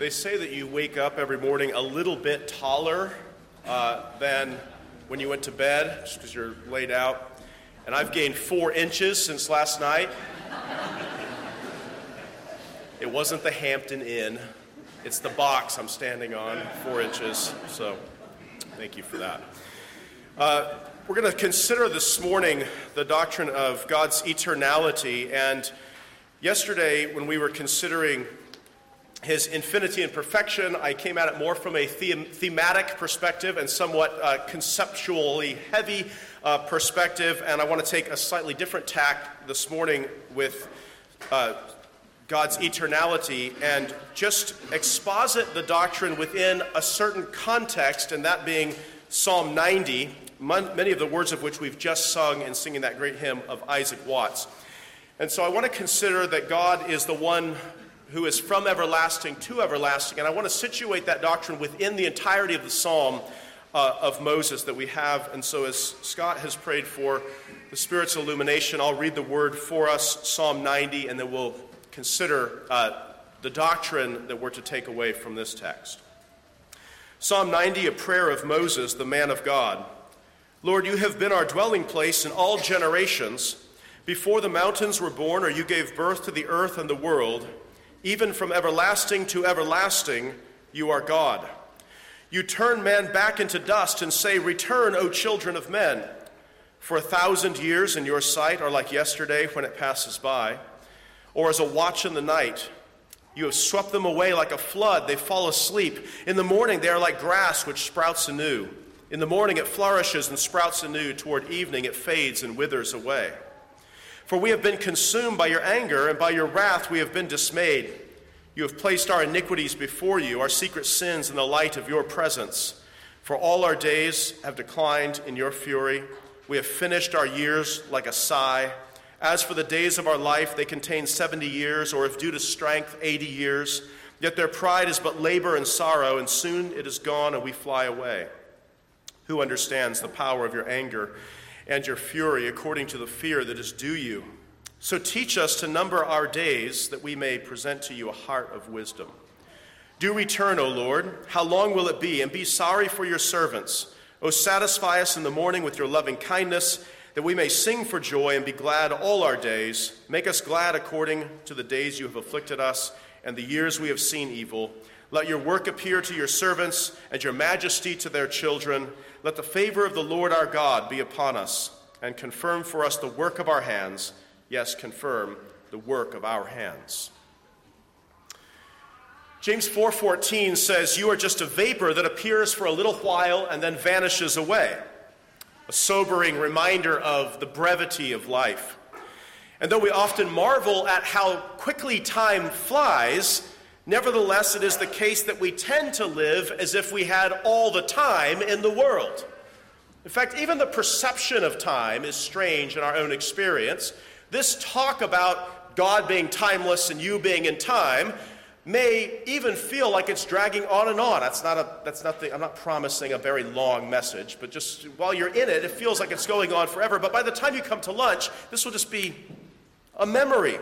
They say that you wake up every morning a little bit taller uh, than when you went to bed, just because you're laid out. And I've gained four inches since last night. it wasn't the Hampton Inn, it's the box I'm standing on, four inches. So thank you for that. Uh, we're going to consider this morning the doctrine of God's eternality. And yesterday, when we were considering his infinity and perfection. I came at it more from a them- thematic perspective and somewhat uh, conceptually heavy uh, perspective, and I want to take a slightly different tack this morning with uh, God's eternality and just exposit the doctrine within a certain context, and that being Psalm 90, many of the words of which we've just sung in singing that great hymn of Isaac Watts. And so I want to consider that God is the one who is from everlasting to everlasting. And I want to situate that doctrine within the entirety of the psalm uh, of Moses that we have. And so, as Scott has prayed for the Spirit's illumination, I'll read the word for us, Psalm 90, and then we'll consider uh, the doctrine that we're to take away from this text. Psalm 90, a prayer of Moses, the man of God. Lord, you have been our dwelling place in all generations. Before the mountains were born, or you gave birth to the earth and the world, even from everlasting to everlasting, you are God. You turn man back into dust and say, Return, O children of men. For a thousand years in your sight are like yesterday when it passes by, or as a watch in the night. You have swept them away like a flood. They fall asleep. In the morning, they are like grass which sprouts anew. In the morning, it flourishes and sprouts anew. Toward evening, it fades and withers away. For we have been consumed by your anger, and by your wrath we have been dismayed. You have placed our iniquities before you, our secret sins in the light of your presence. For all our days have declined in your fury. We have finished our years like a sigh. As for the days of our life, they contain 70 years, or if due to strength, 80 years. Yet their pride is but labor and sorrow, and soon it is gone and we fly away. Who understands the power of your anger? And your fury according to the fear that is due you. So teach us to number our days that we may present to you a heart of wisdom. Do return, O Lord. How long will it be? And be sorry for your servants. O satisfy us in the morning with your loving kindness, that we may sing for joy and be glad all our days. Make us glad according to the days you have afflicted us and the years we have seen evil. Let your work appear to your servants and your majesty to their children. Let the favor of the Lord our God be upon us and confirm for us the work of our hands. Yes, confirm the work of our hands. James 4:14 says, "You are just a vapor that appears for a little while and then vanishes away." A sobering reminder of the brevity of life. And though we often marvel at how quickly time flies, Nevertheless, it is the case that we tend to live as if we had all the time in the world. In fact, even the perception of time is strange in our own experience. This talk about God being timeless and you being in time may even feel like it's dragging on and on. That's not a, that's not the, I'm not promising a very long message, but just while you're in it, it feels like it's going on forever. But by the time you come to lunch, this will just be a memory.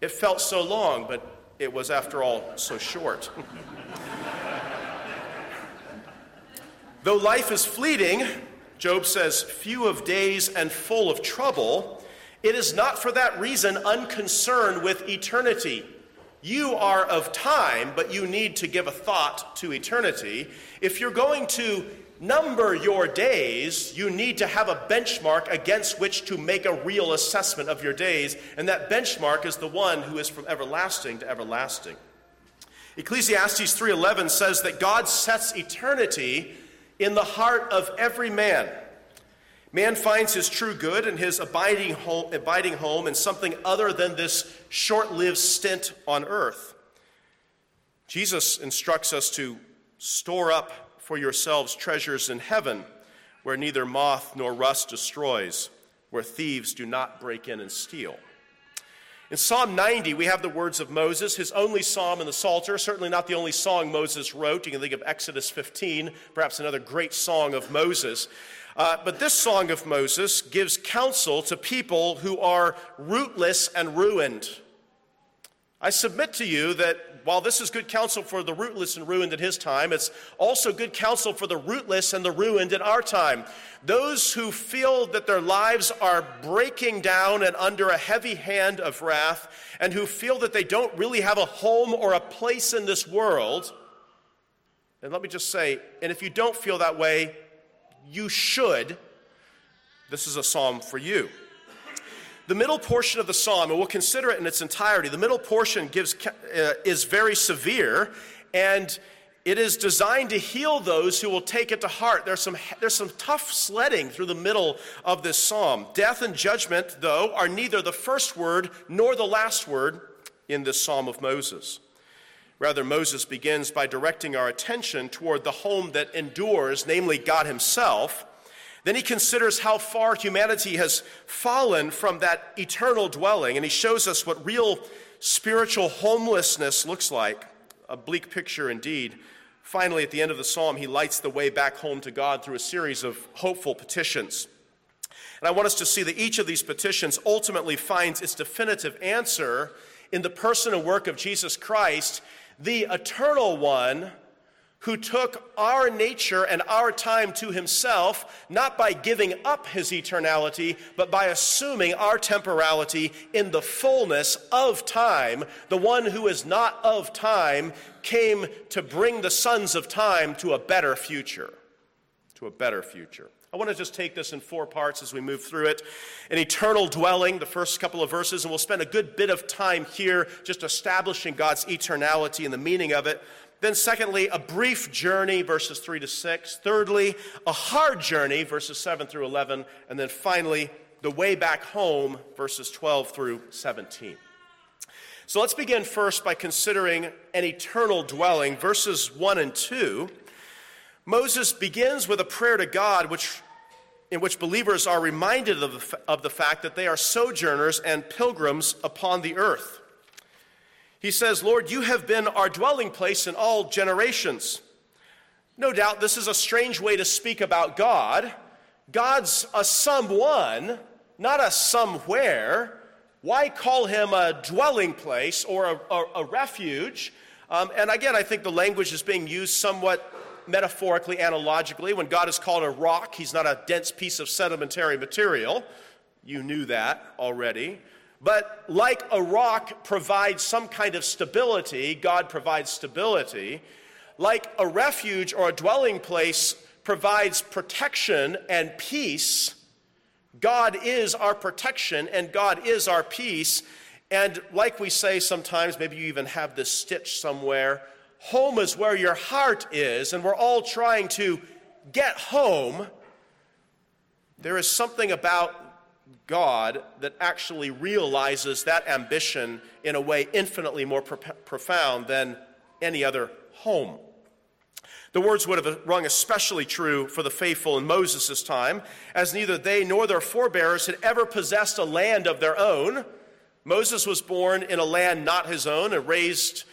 It felt so long, but it was, after all, so short. Though life is fleeting, Job says, few of days and full of trouble, it is not for that reason unconcerned with eternity. You are of time, but you need to give a thought to eternity. If you're going to number your days, you need to have a benchmark against which to make a real assessment of your days, and that benchmark is the one who is from everlasting to everlasting. Ecclesiastes 3:11 says that God sets eternity in the heart of every man. Man finds his true good and his abiding home, abiding home in something other than this short-lived stint on earth. Jesus instructs us to store up for yourselves treasures in heaven, where neither moth nor rust destroys, where thieves do not break in and steal. In Psalm 90, we have the words of Moses, his only psalm in the Psalter, certainly not the only song Moses wrote. You can think of Exodus 15, perhaps another great song of Moses. Uh, but this song of Moses gives counsel to people who are rootless and ruined. I submit to you that while this is good counsel for the rootless and ruined in his time, it's also good counsel for the rootless and the ruined in our time. Those who feel that their lives are breaking down and under a heavy hand of wrath, and who feel that they don't really have a home or a place in this world. And let me just say, and if you don't feel that way, you should. This is a psalm for you. The middle portion of the psalm, and we'll consider it in its entirety, the middle portion gives, uh, is very severe and it is designed to heal those who will take it to heart. There's some, there's some tough sledding through the middle of this psalm. Death and judgment, though, are neither the first word nor the last word in this psalm of Moses. Rather, Moses begins by directing our attention toward the home that endures, namely God Himself, then he considers how far humanity has fallen from that eternal dwelling, and he shows us what real spiritual homelessness looks like. A bleak picture indeed. Finally, at the end of the psalm, he lights the way back home to God through a series of hopeful petitions. And I want us to see that each of these petitions ultimately finds its definitive answer in the person and work of Jesus Christ, the eternal one who took our nature and our time to himself, not by giving up his eternality, but by assuming our temporality in the fullness of time. The one who is not of time came to bring the sons of time to a better future. To a better future. I want to just take this in four parts as we move through it. An eternal dwelling, the first couple of verses, and we'll spend a good bit of time here just establishing God's eternality and the meaning of it. Then, secondly, a brief journey, verses 3 to 6. Thirdly, a hard journey, verses 7 through 11. And then finally, the way back home, verses 12 through 17. So let's begin first by considering an eternal dwelling, verses 1 and 2. Moses begins with a prayer to God, which, in which believers are reminded of the, of the fact that they are sojourners and pilgrims upon the earth. He says, Lord, you have been our dwelling place in all generations. No doubt this is a strange way to speak about God. God's a someone, not a somewhere. Why call him a dwelling place or a, a, a refuge? Um, and again, I think the language is being used somewhat metaphorically, analogically. When God is called a rock, he's not a dense piece of sedimentary material. You knew that already. But like a rock provides some kind of stability, God provides stability. Like a refuge or a dwelling place provides protection and peace, God is our protection and God is our peace. And like we say sometimes, maybe you even have this stitch somewhere home is where your heart is, and we're all trying to get home. There is something about God that actually realizes that ambition in a way infinitely more pro- profound than any other home. The words would have rung especially true for the faithful in Moses' time, as neither they nor their forebears had ever possessed a land of their own. Moses was born in a land not his own and raised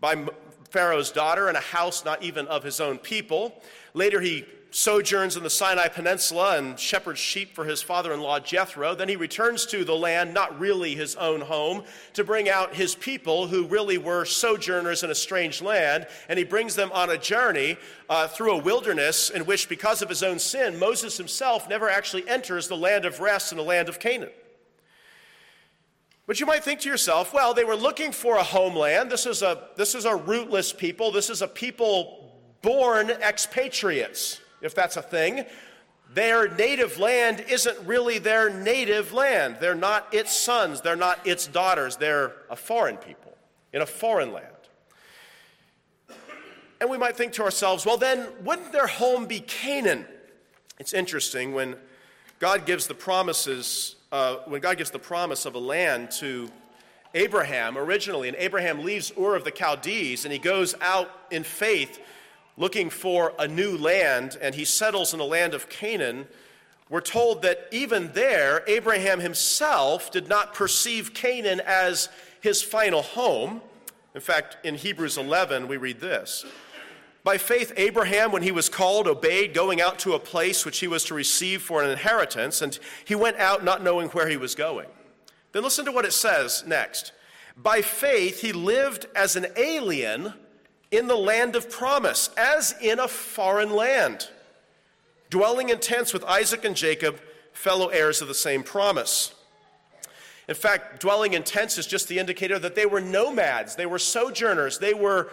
by Pharaoh's daughter in a house not even of his own people. Later, he sojourns in the Sinai Peninsula and shepherds sheep for his father in law Jethro. Then he returns to the land, not really his own home, to bring out his people who really were sojourners in a strange land. And he brings them on a journey uh, through a wilderness in which, because of his own sin, Moses himself never actually enters the land of rest and the land of Canaan. But you might think to yourself, well, they were looking for a homeland. This is a, this is a rootless people. This is a people born expatriates if that's a thing. Their native land isn't really their native land. They're not its sons, they're not its daughters. They're a foreign people in a foreign land. And we might think to ourselves, well, then, wouldn't their home be Canaan? It's interesting when God gives the promises, uh, when God gives the promise of a land to Abraham originally, and Abraham leaves Ur of the Chaldees and he goes out in faith looking for a new land, and he settles in the land of Canaan, we're told that even there, Abraham himself did not perceive Canaan as his final home. In fact, in Hebrews 11, we read this By faith, Abraham, when he was called, obeyed, going out to a place which he was to receive for an inheritance, and he went out not knowing where he was going. Then listen to what it says next. By faith, he lived as an alien in the land of promise, as in a foreign land, dwelling in tents with Isaac and Jacob, fellow heirs of the same promise. In fact, dwelling in tents is just the indicator that they were nomads, they were sojourners, they were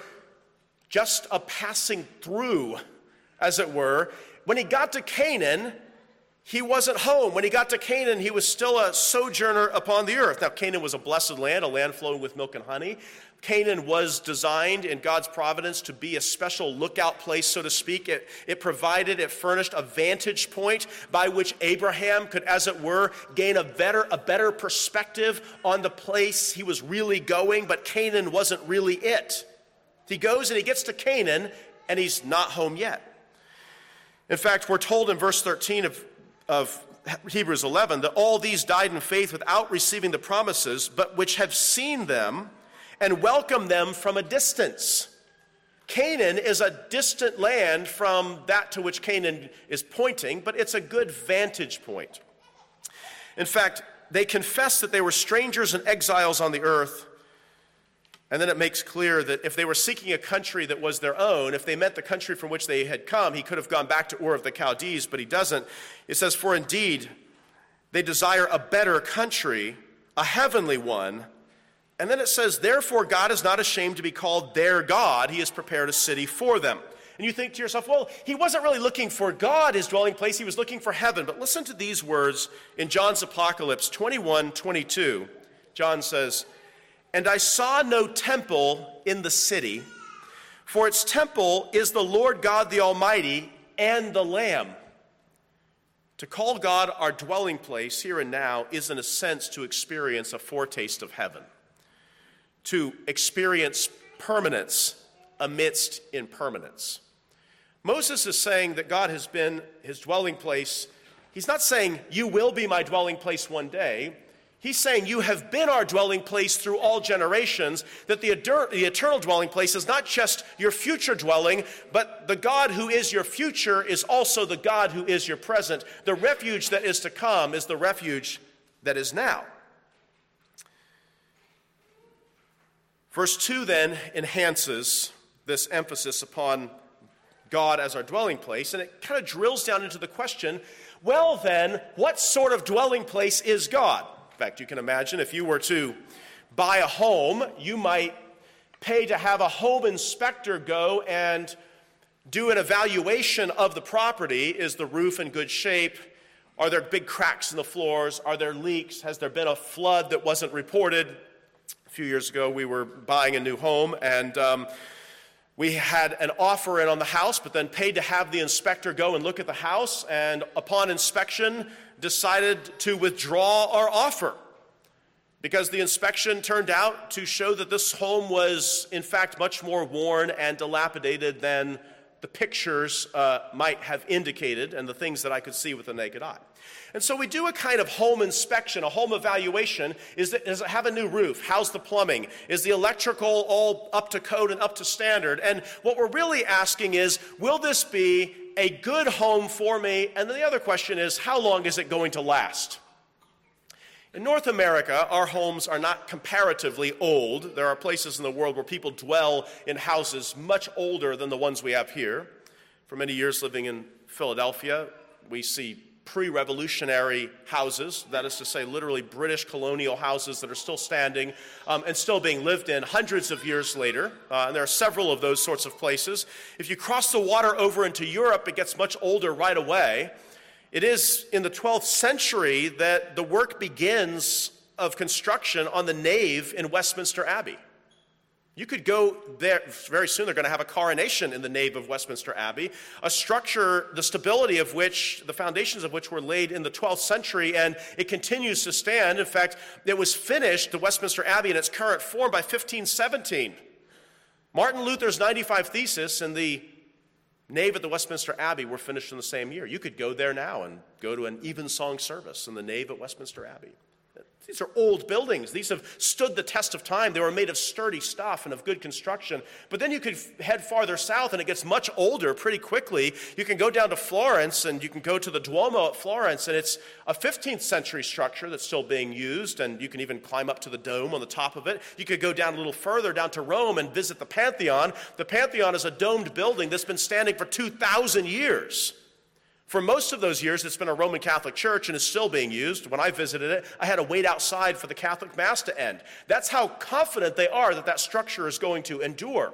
just a passing through, as it were. When he got to Canaan, he wasn't home. When he got to Canaan, he was still a sojourner upon the earth. Now, Canaan was a blessed land, a land flowing with milk and honey. Canaan was designed in God's providence to be a special lookout place, so to speak. It, it provided, it furnished a vantage point by which Abraham could, as it were, gain a better, a better perspective on the place he was really going, but Canaan wasn't really it. He goes and he gets to Canaan, and he's not home yet. In fact, we're told in verse 13 of, of Hebrews 11 that all these died in faith without receiving the promises, but which have seen them and welcome them from a distance. Canaan is a distant land from that to which Canaan is pointing, but it's a good vantage point. In fact, they confess that they were strangers and exiles on the earth. And then it makes clear that if they were seeking a country that was their own, if they meant the country from which they had come, he could have gone back to Ur of the Chaldees, but he doesn't. It says, For indeed, they desire a better country, a heavenly one. And then it says, Therefore, God is not ashamed to be called their God. He has prepared a city for them. And you think to yourself, well, he wasn't really looking for God, his dwelling place, he was looking for heaven. But listen to these words in John's Apocalypse 21 22. John says, And I saw no temple in the city, for its temple is the Lord God the Almighty and the Lamb. To call God our dwelling place here and now is, in a sense, to experience a foretaste of heaven to experience permanence amidst impermanence. Moses is saying that God has been his dwelling place. He's not saying, You will be my dwelling place one day. He's saying, You have been our dwelling place through all generations, that the, the eternal dwelling place is not just your future dwelling, but the God who is your future is also the God who is your present. The refuge that is to come is the refuge that is now. Verse 2 then enhances this emphasis upon God as our dwelling place, and it kind of drills down into the question well, then, what sort of dwelling place is God? In fact, you can imagine if you were to buy a home, you might pay to have a home inspector go and do an evaluation of the property. Is the roof in good shape? Are there big cracks in the floors? Are there leaks? Has there been a flood that wasn't reported? Few years ago, we were buying a new home, and um, we had an offer in on the house, but then paid to have the inspector go and look at the house, and upon inspection, decided to withdraw our offer. Because the inspection turned out to show that this home was, in fact, much more worn and dilapidated than the pictures uh, might have indicated and the things that I could see with the naked eye. And so we do a kind of home inspection, a home evaluation. Is it, does it have a new roof? How's the plumbing? Is the electrical all up to code and up to standard? And what we're really asking is will this be a good home for me? And then the other question is how long is it going to last? In North America, our homes are not comparatively old. There are places in the world where people dwell in houses much older than the ones we have here. For many years living in Philadelphia, we see pre revolutionary houses, that is to say, literally British colonial houses that are still standing um, and still being lived in hundreds of years later. Uh, and there are several of those sorts of places. If you cross the water over into Europe, it gets much older right away. It is in the 12th century that the work begins of construction on the nave in Westminster Abbey. You could go there very soon. They're going to have a coronation in the nave of Westminster Abbey, a structure, the stability of which, the foundations of which were laid in the 12th century, and it continues to stand. In fact, it was finished, the Westminster Abbey, in its current form by 1517. Martin Luther's 95 Thesis and the nave at the Westminster Abbey were finished in the same year. You could go there now and go to an evensong service in the nave at Westminster Abbey. These are old buildings. These have stood the test of time. They were made of sturdy stuff and of good construction. But then you could head farther south and it gets much older pretty quickly. You can go down to Florence and you can go to the Duomo at Florence, and it's a 15th century structure that's still being used, and you can even climb up to the dome on the top of it. You could go down a little further, down to Rome, and visit the Pantheon. The Pantheon is a domed building that's been standing for 2,000 years. For most of those years, it's been a Roman Catholic church and is still being used. When I visited it, I had to wait outside for the Catholic Mass to end. That's how confident they are that that structure is going to endure.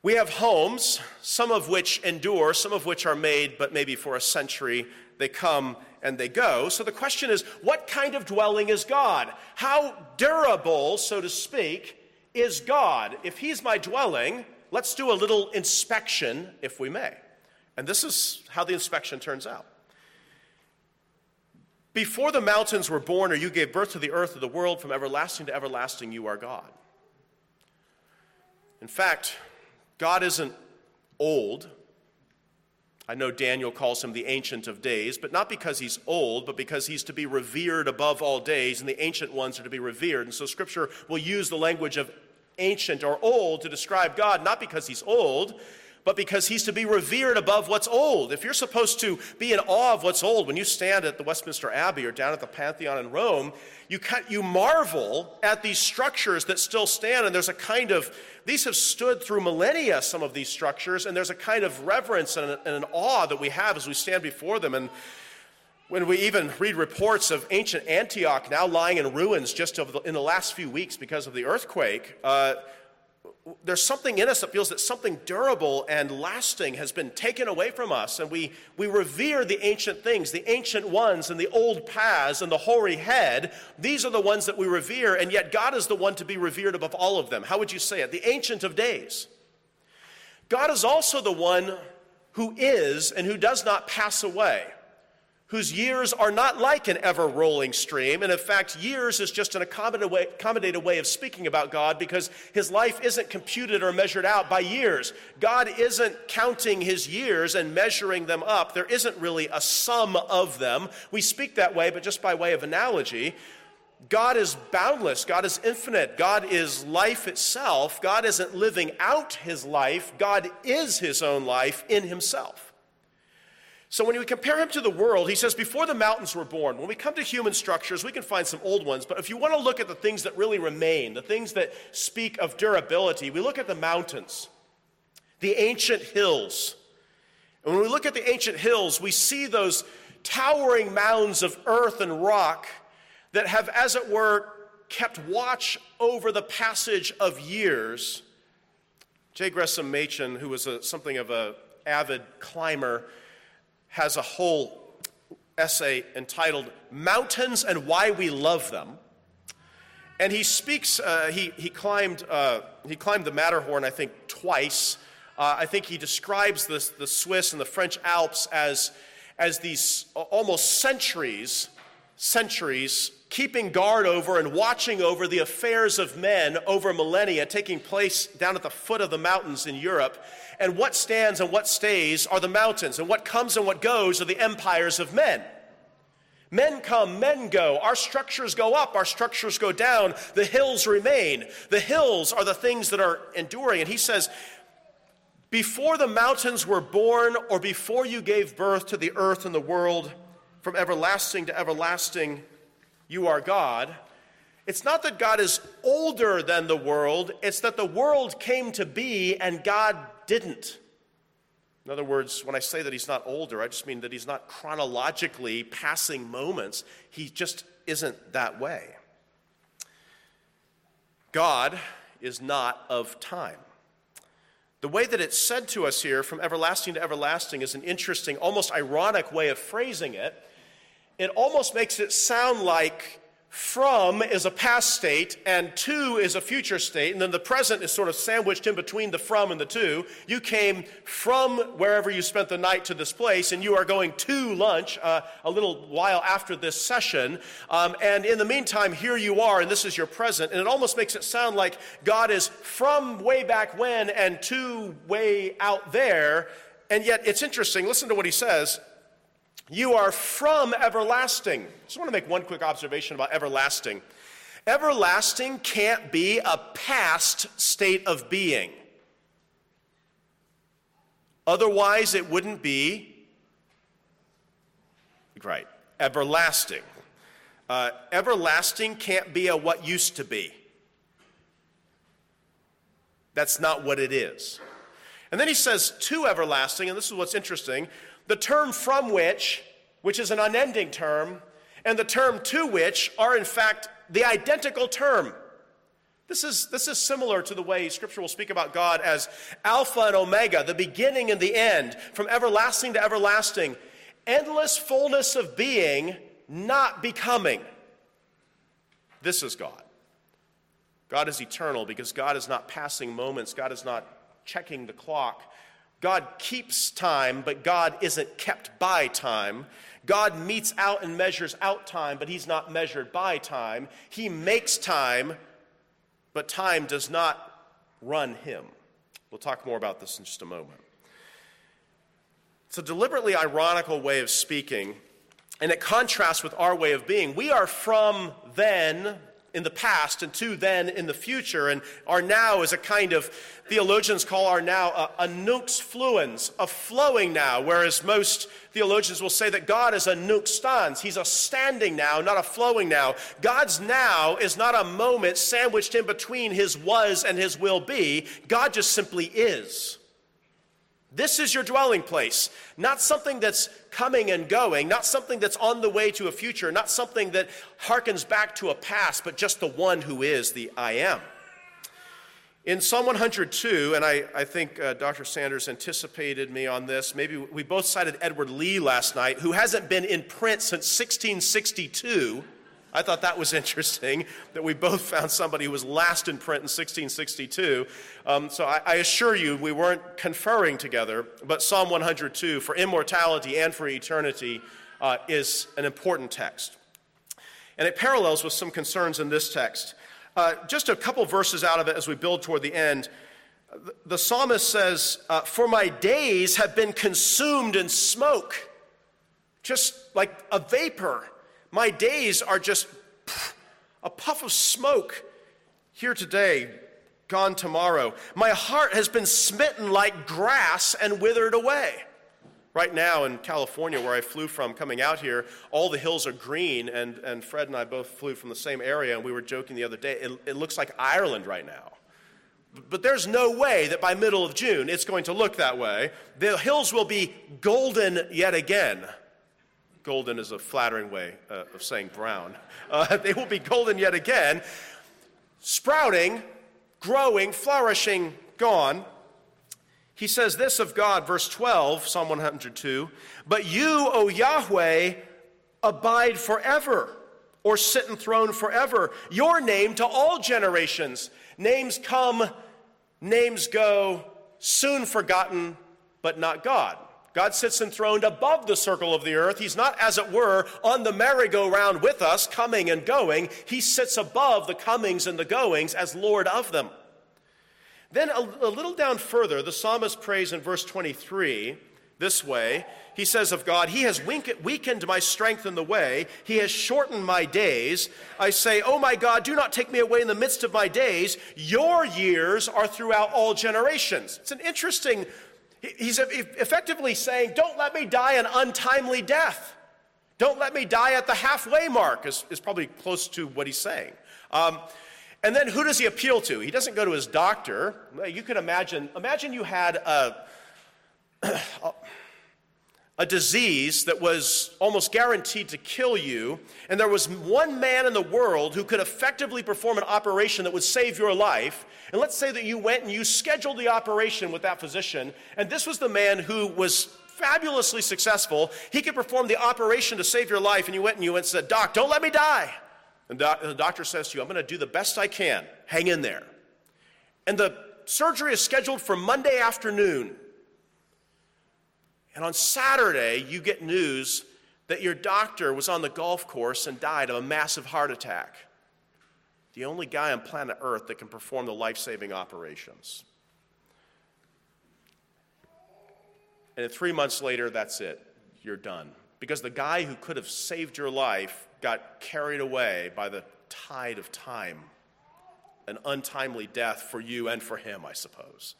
We have homes, some of which endure, some of which are made, but maybe for a century. They come and they go. So the question is what kind of dwelling is God? How durable, so to speak, is God? If He's my dwelling, let's do a little inspection, if we may. And this is how the inspection turns out. Before the mountains were born, or you gave birth to the earth of the world, from everlasting to everlasting, you are God. In fact, God isn't old. I know Daniel calls him the Ancient of Days, but not because he's old, but because he's to be revered above all days, and the ancient ones are to be revered. And so Scripture will use the language of ancient or old to describe God, not because he's old, but because he's to be revered above what's old. If you're supposed to be in awe of what's old, when you stand at the Westminster Abbey or down at the Pantheon in Rome, you, you marvel at these structures that still stand, and there's a kind of, these have stood through millennia, some of these structures, and there's a kind of reverence and an, and an awe that we have as we stand before them. And when we even read reports of ancient Antioch now lying in ruins just in the last few weeks because of the earthquake, uh, there's something in us that feels that something durable and lasting has been taken away from us. And we, we revere the ancient things, the ancient ones, and the old paths, and the hoary head. These are the ones that we revere, and yet God is the one to be revered above all of them. How would you say it? The ancient of days. God is also the one who is and who does not pass away whose years are not like an ever rolling stream. And in fact, years is just an accommodated way, of speaking about God because his life isn't computed or measured out by years. God isn't counting his years and measuring them up. There isn't really a sum of them. We speak that way, but just by way of analogy. God is boundless. God is infinite. God is life itself. God isn't living out his life. God is his own life in himself. So when we compare him to the world, he says, before the mountains were born, when we come to human structures, we can find some old ones, but if you want to look at the things that really remain, the things that speak of durability, we look at the mountains, the ancient hills. And when we look at the ancient hills, we see those towering mounds of earth and rock that have, as it were, kept watch over the passage of years. J. Gresham Machen, who was a, something of an avid climber, has a whole essay entitled Mountains and Why We Love Them. And he speaks, uh, he, he, climbed, uh, he climbed the Matterhorn, I think, twice. Uh, I think he describes this, the Swiss and the French Alps as, as these almost centuries, centuries keeping guard over and watching over the affairs of men over millennia taking place down at the foot of the mountains in Europe and what stands and what stays are the mountains, and what comes and what goes are the empires of men. Men come, men go. Our structures go up, our structures go down. The hills remain. The hills are the things that are enduring. And he says, Before the mountains were born, or before you gave birth to the earth and the world, from everlasting to everlasting, you are God. It's not that God is older than the world, it's that the world came to be and God didn't. In other words, when I say that he's not older, I just mean that he's not chronologically passing moments. He just isn't that way. God is not of time. The way that it's said to us here, from everlasting to everlasting, is an interesting, almost ironic way of phrasing it. It almost makes it sound like from is a past state and to is a future state, and then the present is sort of sandwiched in between the from and the to. You came from wherever you spent the night to this place, and you are going to lunch uh, a little while after this session. Um, and in the meantime, here you are, and this is your present. And it almost makes it sound like God is from way back when and to way out there. And yet it's interesting. Listen to what he says You are from everlasting. Just want to make one quick observation about everlasting. Everlasting can't be a past state of being. Otherwise, it wouldn't be, right, everlasting. Uh, everlasting can't be a what used to be. That's not what it is. And then he says to everlasting, and this is what's interesting the term from which, which is an unending term, and the term to which are in fact the identical term. This is, this is similar to the way Scripture will speak about God as Alpha and Omega, the beginning and the end, from everlasting to everlasting. Endless fullness of being, not becoming. This is God. God is eternal because God is not passing moments, God is not checking the clock. God keeps time, but God isn't kept by time. God metes out and measures out time, but He's not measured by time. He makes time, but time does not run Him. We'll talk more about this in just a moment. It's a deliberately ironical way of speaking, and it contrasts with our way of being. We are from then, in the past and to then in the future. And our now is a kind of, theologians call our now a, a nunc fluens, a flowing now, whereas most theologians will say that God is a nunc stans. He's a standing now, not a flowing now. God's now is not a moment sandwiched in between his was and his will be. God just simply is. This is your dwelling place, not something that's coming and going, not something that's on the way to a future, not something that harkens back to a past, but just the one who is the I am. In Psalm 102, and I, I think uh, Dr. Sanders anticipated me on this, maybe we both cited Edward Leigh last night, who hasn't been in print since 1662. I thought that was interesting that we both found somebody who was last in print in 1662. Um, so I, I, assure you, we weren't conferring together, but Psalm 102 for immortality and for eternity uh, is an important text. And it parallels with some concerns in this text. Uh, just a couple verses out of it as we build toward the end. The, psalmist says, uh, For my days have been consumed in smoke, just like a vapor. My days are just a puff of smoke here today, gone tomorrow. My heart has been smitten like grass and withered away. Right now in California, where I flew from coming out here, all the hills are green, and, and Fred and I both flew from the same area, and we were joking the other day, it, it looks like Ireland right now. But there's no way that by middle of June it's going to look that way. The hills will be golden yet again. Golden is a flattering way uh, of saying brown. Uh, they will be golden yet again, sprouting, growing, flourishing, gone. He says this of God, verse 12, Psalm 102 But you, O Yahweh, abide forever, or sit enthroned forever. Your name to all generations. Names come, names go, soon forgotten, but not God. God sits enthroned above the circle of the earth. He's not, as it were, on the merry-go-round with us, coming and going. He sits above the comings and the goings as Lord of them. Then, a, a little down further, the psalmist prays in verse 23 this way. He says of God, He has weakened my strength in the way. He has shortened my days. I say, Oh my God, do not take me away in the midst of my days. Your years are throughout all generations. It's an interesting He's effectively saying, Don't let me die an untimely death. Don't let me die at the halfway mark, is, is probably close to what he's saying. Um, and then who does he appeal to? He doesn't go to his doctor. You can imagine, imagine you had a, a disease that was almost guaranteed to kill you, and there was one man in the world who could effectively perform an operation that would save your life, and let's say that you went and you scheduled the operation with that physician, and this was the man who was fabulously successful. He could perform the operation to save your life, and you went and you went and said, Doc, don't let me die. And the doctor says to you, I'm going to do the best I can. Hang in there. And the surgery is scheduled for Monday afternoon. And on Saturday, you get news that your doctor was on the golf course and died of a massive heart attack. The only guy on planet Earth that can perform the life saving operations. And three months later, that's it. You're done because the guy who could have saved your life got carried away by the tide of time. An untimely death for you and for him, I suppose.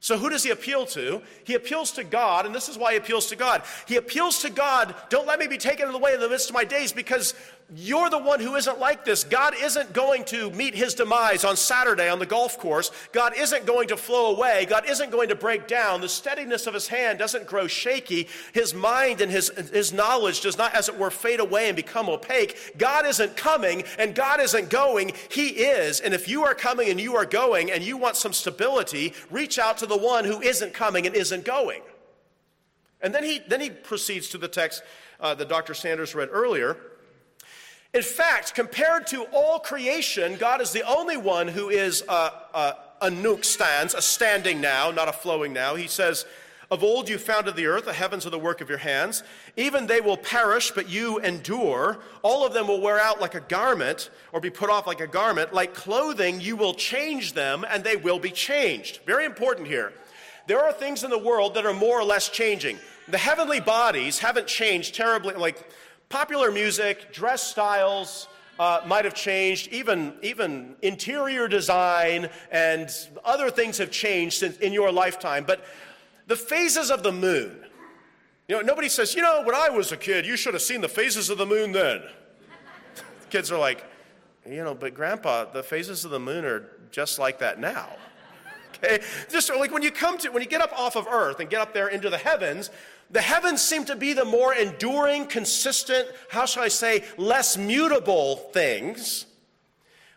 So, who does he appeal to? He appeals to God, and this is why he appeals to God. He appeals to God, don't let me be taken away in the midst of my days because you're the one who isn't like this. God isn't going to meet his demise on Saturday on the golf course. God isn't going to flow away. God isn't going to break down. The steadiness of his hand doesn't grow shaky. His mind and his, his knowledge does not, as it were, fade away and become opaque. God isn't coming and God isn't going. He is. And if you are coming and you are going and you want some stability, reach out to the one who isn't coming and isn't going. And then he, then he proceeds to the text uh, that Dr. Sanders read earlier. In fact, compared to all creation, God is the only one who is a, a, a stans, a standing now, not a flowing now. He says, Of old you founded the earth, the heavens are the work of your hands. Even they will perish, but you endure. All of them will wear out like a garment, or be put off like a garment. Like clothing, you will change them, and they will be changed. Very important here. There are things in the world that are more or less changing. The heavenly bodies haven't changed terribly, like Popular music, dress styles uh, might have changed, even, even interior design and other things have changed since, in your lifetime. But the phases of the moon, you know, nobody says, you know, when I was a kid, you should have seen the phases of the moon then. Kids are like, you know, but grandpa, the phases of the moon are just like that now. Okay? Just like when you come to, when you get up off of earth and get up there into the heavens, the heavens seem to be the more enduring, consistent, how shall I say, less mutable things.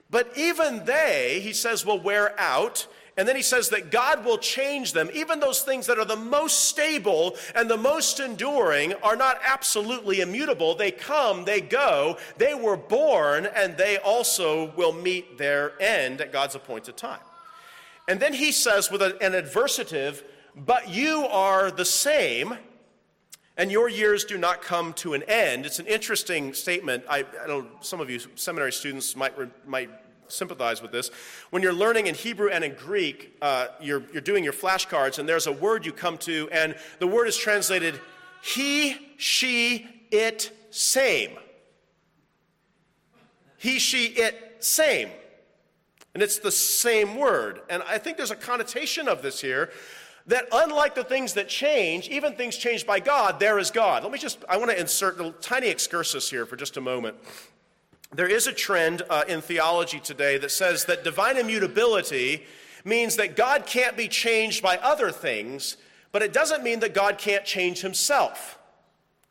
But even they, he says, will wear out. And then he says that God will change them. Even those things that are the most stable and the most enduring are not absolutely immutable. They come, they go, they were born, and they also will meet their end at God's appointed time. And then he says with an adversative, but you are the same and your years do not come to an end. It's an interesting statement. I, I know some of you seminary students might, might sympathize with this. When you're learning in Hebrew and in Greek, uh, you're, you're doing your flashcards, and there's a word you come to, and the word is translated he, she, it, same. He, she, it, same. And it's the same word. And I think there's a connotation of this here that unlike the things that change, even things changed by God, there is God. Let me just, I want to insert a tiny excursus here for just a moment. There is a trend uh, in theology today that says that divine immutability means that God can't be changed by other things, but it doesn't mean that God can't change himself.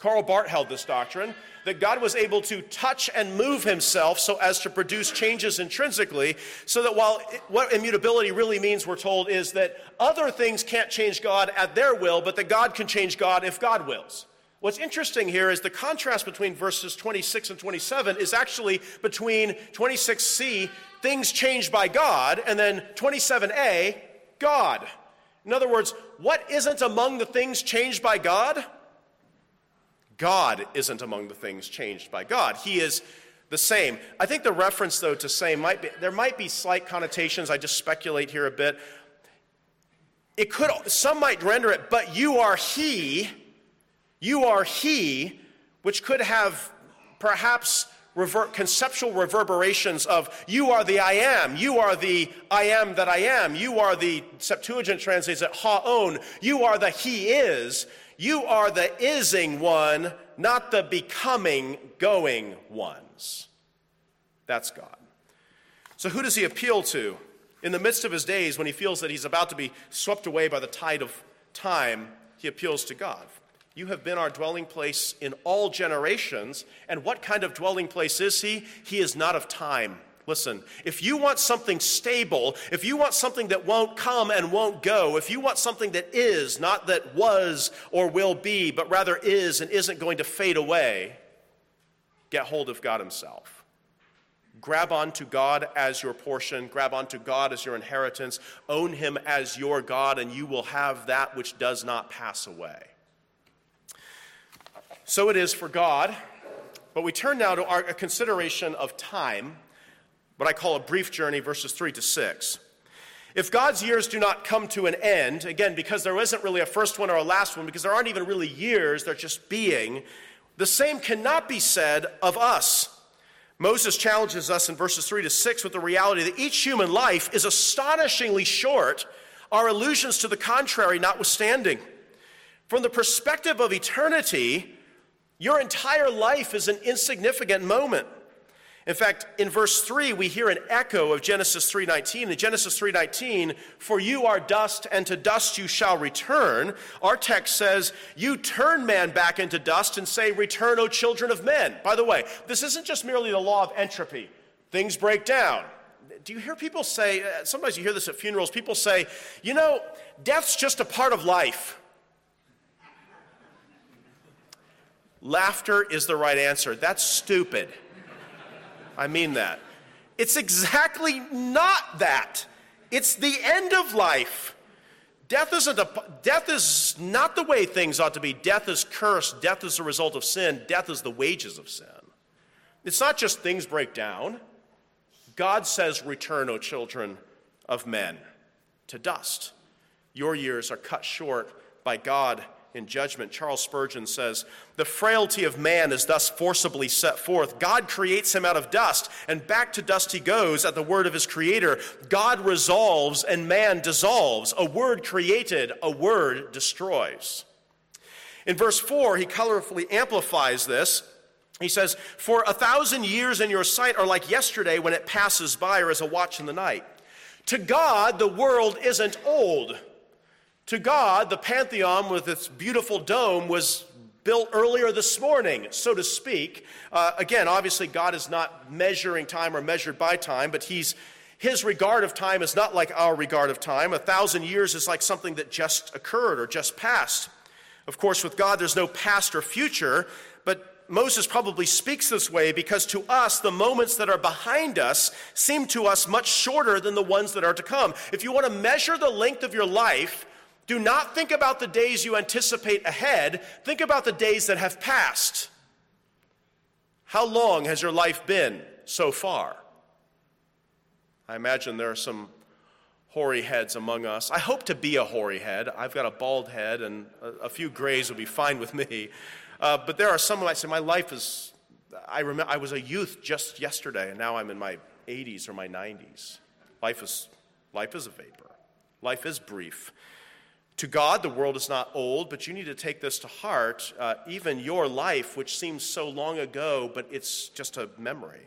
Karl Barth held this doctrine that God was able to touch and move himself so as to produce changes intrinsically, so that while what immutability really means, we're told, is that other things can't change God at their will, but that God can change God if God wills. What's interesting here is the contrast between verses 26 and 27 is actually between 26c, things changed by God, and then 27a, God. In other words, what isn't among the things changed by God? God isn't among the things changed by God. He is the same. I think the reference, though, to same might be, there might be slight connotations. I just speculate here a bit. It could, some might render it, but you are He, you are He, which could have perhaps rever- conceptual reverberations of you are the I am, you are the I am that I am, you are the Septuagint translates it haon, you are the He is. You are the ising one, not the becoming, going ones. That's God. So, who does he appeal to? In the midst of his days, when he feels that he's about to be swept away by the tide of time, he appeals to God. You have been our dwelling place in all generations. And what kind of dwelling place is he? He is not of time. Listen, if you want something stable, if you want something that won't come and won't go, if you want something that is, not that was or will be, but rather is and isn't going to fade away, get hold of God Himself. Grab onto God as your portion, grab onto God as your inheritance, own Him as your God, and you will have that which does not pass away. So it is for God. But we turn now to our consideration of time what I call a brief journey, verses 3 to 6. If God's years do not come to an end, again, because there isn't really a first one or a last one, because there aren't even really years, they're just being, The same cannot be said of us. Moses challenges us in verses 3 to 6 with the reality that each human life is astonishingly short, our illusions to the contrary notwithstanding. From the perspective of eternity, your entire life is an insignificant moment. In fact, in verse 3, we hear an echo of Genesis 3:19. In Genesis 3:19, "For you are dust, and to dust you shall return." Our text says, "You turn man back into dust and say, Return, O children of men." By the way, this isn't just merely the law of entropy. Things break down. Do you hear people say, uh, sometimes you hear this at funerals, people say, you know, death's just a part of life. Laughter is the right answer. That's stupid. I mean that. It's exactly not that. It's the end of life. Death isn't a, death is not the way things ought to be. Death is cursed. Death is the result of sin. Death is the wages of sin. It's not just things break down. God says, Return, O children of men, to dust. Your years are cut short by God in judgment. Charles Spurgeon says, The frailty of man is thus forcibly set forth. God creates him out of dust, and back to dust he goes at the word of his creator. God resolves, and man dissolves. A word created, a word destroys. In verse 4, he colorfully amplifies this. He says, For a thousand years in your sight are like yesterday when it passes by, or as a watch in the night. To God, the world isn't old to God, the Pantheon with its beautiful dome was built earlier this morning, so to speak. Uh, again, obviously, God is not measuring time or measured by time, but he's, his regard of time is not like our regard of time. A thousand years is like something that just occurred or just passed. Of course, with God, there's no past or future, but Moses probably speaks this way because to us, the moments that are behind us seem to us much shorter than the ones that are to come. If you want to measure the length of your life, do not think about the days you anticipate ahead, think about the days that have passed. How long has your life been so far? I imagine there are some hoary heads among us. I hope to be a hoary head. I've got a bald head, and a, few grays will be fine with me. Uh, but there are some who say, my life is, I, remember, I was a youth just yesterday, and now I'm in my 80s or my 90s. Life is, life is a vapor, life is brief. To God, the world is not old, but you need to take this to heart. Uh, even your life, which seems so long ago, but it's just a memory.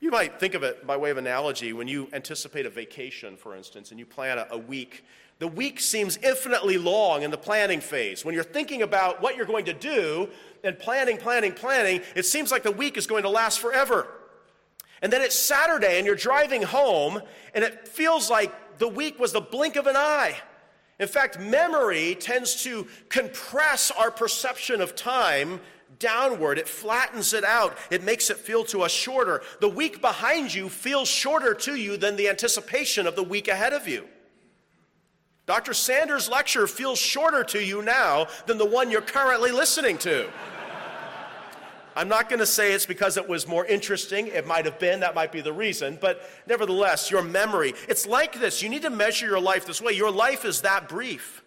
You might think of it by way of analogy when you anticipate a vacation, for instance, and you plan a, a week. The week seems infinitely long in the planning phase. When you're thinking about what you're going to do and planning, planning, planning, it seems like the week is going to last forever. And then it's Saturday and you're driving home, and it feels like the week was the blink of an eye. In fact, memory tends to compress our perception of time downward. It flattens it out. It makes it feel to us shorter. The week behind you feels shorter to you than the anticipation of the week ahead of you. Dr. Sanders' lecture feels shorter to you now than the one you're currently listening to. I'm not going to say it's because it was more interesting. It might have been, that might be the reason. But nevertheless, your memory, it's like this. You need to measure your life this way. Your life is that brief.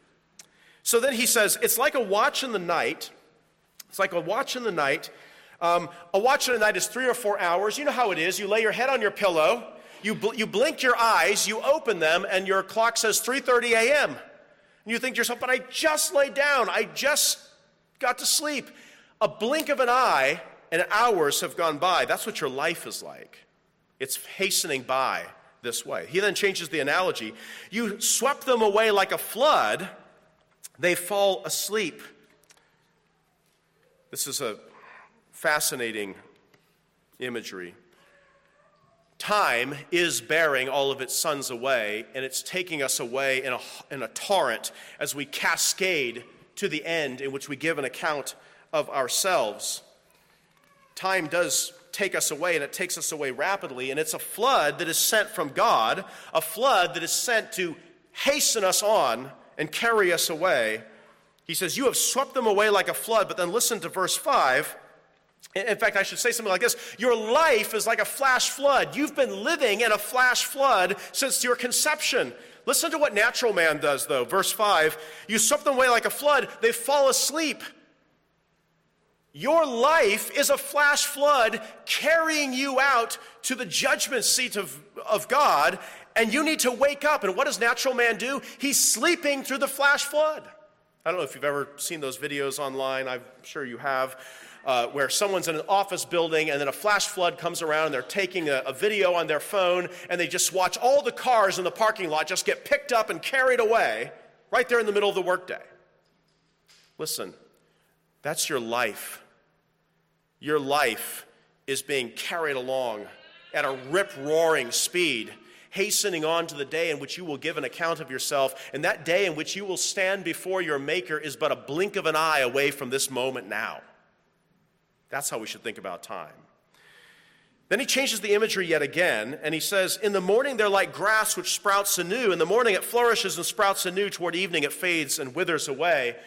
So then he says, it's like a watch in the night. It's like a watch in the night. Um, a watch in the night is three or four hours. You know how it is. You lay your head on your pillow, you, bl- you blink your eyes, you open them, and your clock says 3.30 a.m. And you think to yourself, but I just laid down. I just got to sleep a blink of an eye and hours have gone by. That's what your life is like. It's hastening by this way. He then changes the analogy. You swept them away like a flood, they fall asleep. This is a fascinating imagery. Time is bearing all of its sons away, and it's taking us away in a, in a torrent as we cascade to the end in which we give an account of ourselves. Time does take us away, and it takes us away rapidly, and it's a flood that is sent from God, a flood that is sent to hasten us on and carry us away. He says, You have swept them away like a flood, but then listen to verse 5. In fact, I should say something like this Your life is like a flash flood. You've been living in a flash flood since your conception. Listen to what natural man does, though. Verse 5 You swept them away like a flood, they fall asleep. Your life is a flash flood carrying you out to the judgment seat of, of God, and you need to wake up. And what does natural man do? He's sleeping through the flash flood. I don't know if you've ever seen those videos online, I'm sure you have, uh, where someone's in an office building and then a flash flood comes around and they're taking a, a video on their phone and they just watch all the cars in the parking lot just get picked up and carried away right there in the middle of the workday. Listen, that's your life. Your life is being carried along at a rip roaring speed hastening on to the day in which you will give an account of yourself. And that day in which you will stand before your Maker is but a blink of an eye away from this moment now. That's how we should think about time. Then he changes the imagery yet again, and he says, In the morning they're like grass which sprouts anew. In the morning it flourishes and sprouts anew. Toward evening it fades and withers away.